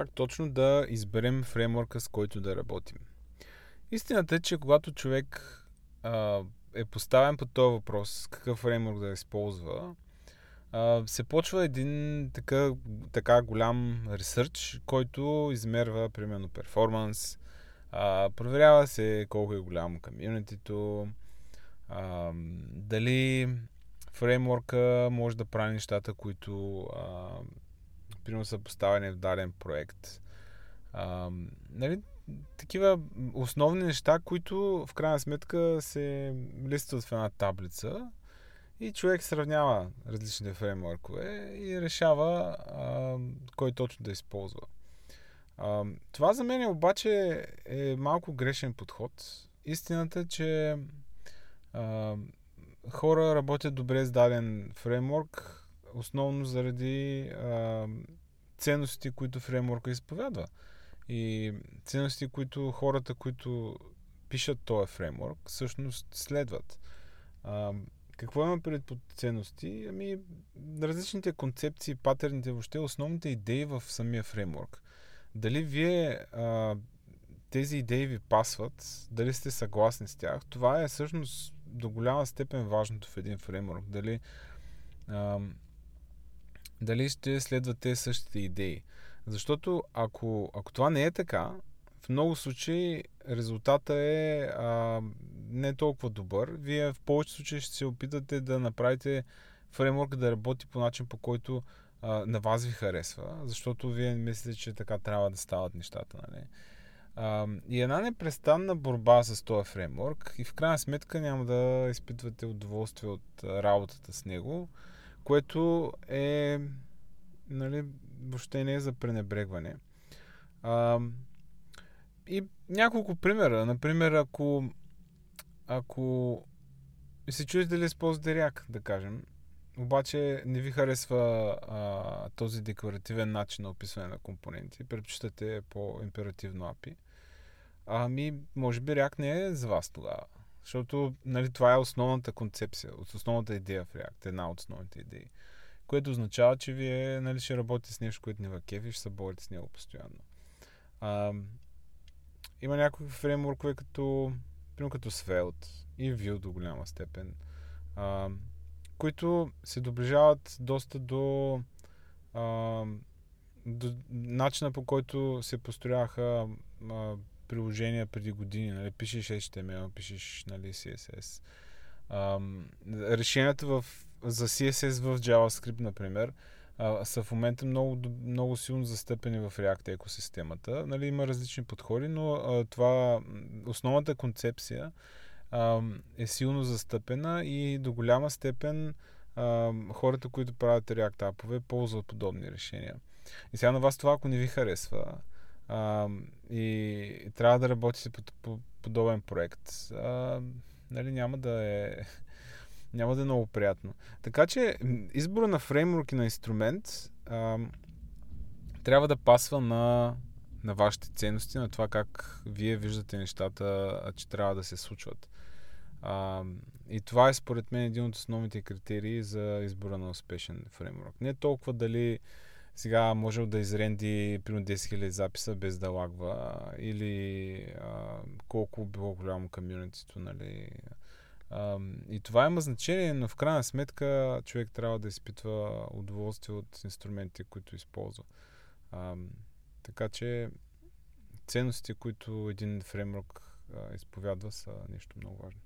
Как точно да изберем фреймворка, с който да работим? Истината е, че когато човек а, е поставен по този въпрос, какъв фреймворк да използва, а, се почва един така, така голям ресърч, който измерва примерно перформанс, а, проверява се колко е голямо комьюнитито, а, дали фреймворка може да прави нещата, които а, примерно са поставени в даден проект. А, нали, такива основни неща, които в крайна сметка се листват в една таблица и човек сравнява различните фреймворкове и решава а, кой точно да използва. А, това за мен обаче е малко грешен подход. Истината е, че а, хора работят добре с даден фреймворк, основно заради а, ценности, които фреймворка изповядва. И ценности, които хората, които пишат този фреймворк, всъщност следват. А, какво има пред под ценности? Ами, различните концепции, патерните, въобще основните идеи в самия фреймворк. Дали вие а, тези идеи ви пасват, дали сте съгласни с тях, това е всъщност до голяма степен важното в един фреймворк. Дали, а, дали ще следвате същите идеи. Защото ако, ако това не е така, в много случаи резултата е а, не толкова добър. Вие в повече случаи ще се опитате да направите фреймворк да работи по начин, по който а, на вас ви харесва, защото вие мислите, че така трябва да стават нещата. Нали? А, и една непрестанна борба с този фреймворк и в крайна сметка няма да изпитвате удоволствие от работата с него, което е нали, въобще не е за пренебрегване. А, и няколко примера. Например, ако, ако се чуете дали използвате React, да кажем, обаче не ви харесва а, този декларативен начин на описване на компоненти, предпочитате по-императивно API, ами, може би React не е за вас тогава. Защото нали, това е основната концепция, основната идея в React, една от основните идеи което означава, че вие нали, ще работите с нещо, което не ва кефи и ще се борите с него постоянно. А, има някои фреймворкове като, примерно като Svelte и Vue до голяма степен, а, които се доближават доста до, а, до начина по който се построяха а, приложения преди години. Нали? Пишеш HTML, пишеш нали, CSS. А, решенията в за CSS в JavaScript, например, а, са в момента много, много силно застъпени в React екосистемата. Нали, има различни подходи, но а, това, основната концепция а, е силно застъпена и до голяма степен а, хората, които правят React апове, ползват подобни решения. И сега на вас това, ако не ви харесва а, и трябва да работите по, по подобен проект, а, нали, няма да е няма да е много приятно. Така че избора на фреймворк и на инструмент а, трябва да пасва на, на вашите ценности, на това как вие виждате нещата, че трябва да се случват. А, и това е според мен един от основните критерии за избора на успешен фреймворк. Не толкова дали сега може да изренди примерно 10 000 записа без да лагва или а, колко било голямо комьюнитито, нали, и това има значение, но в крайна сметка човек трябва да изпитва удоволствие от инструментите, които използва. А, така че ценностите, които един фреймворк изповядва, са нещо много важно.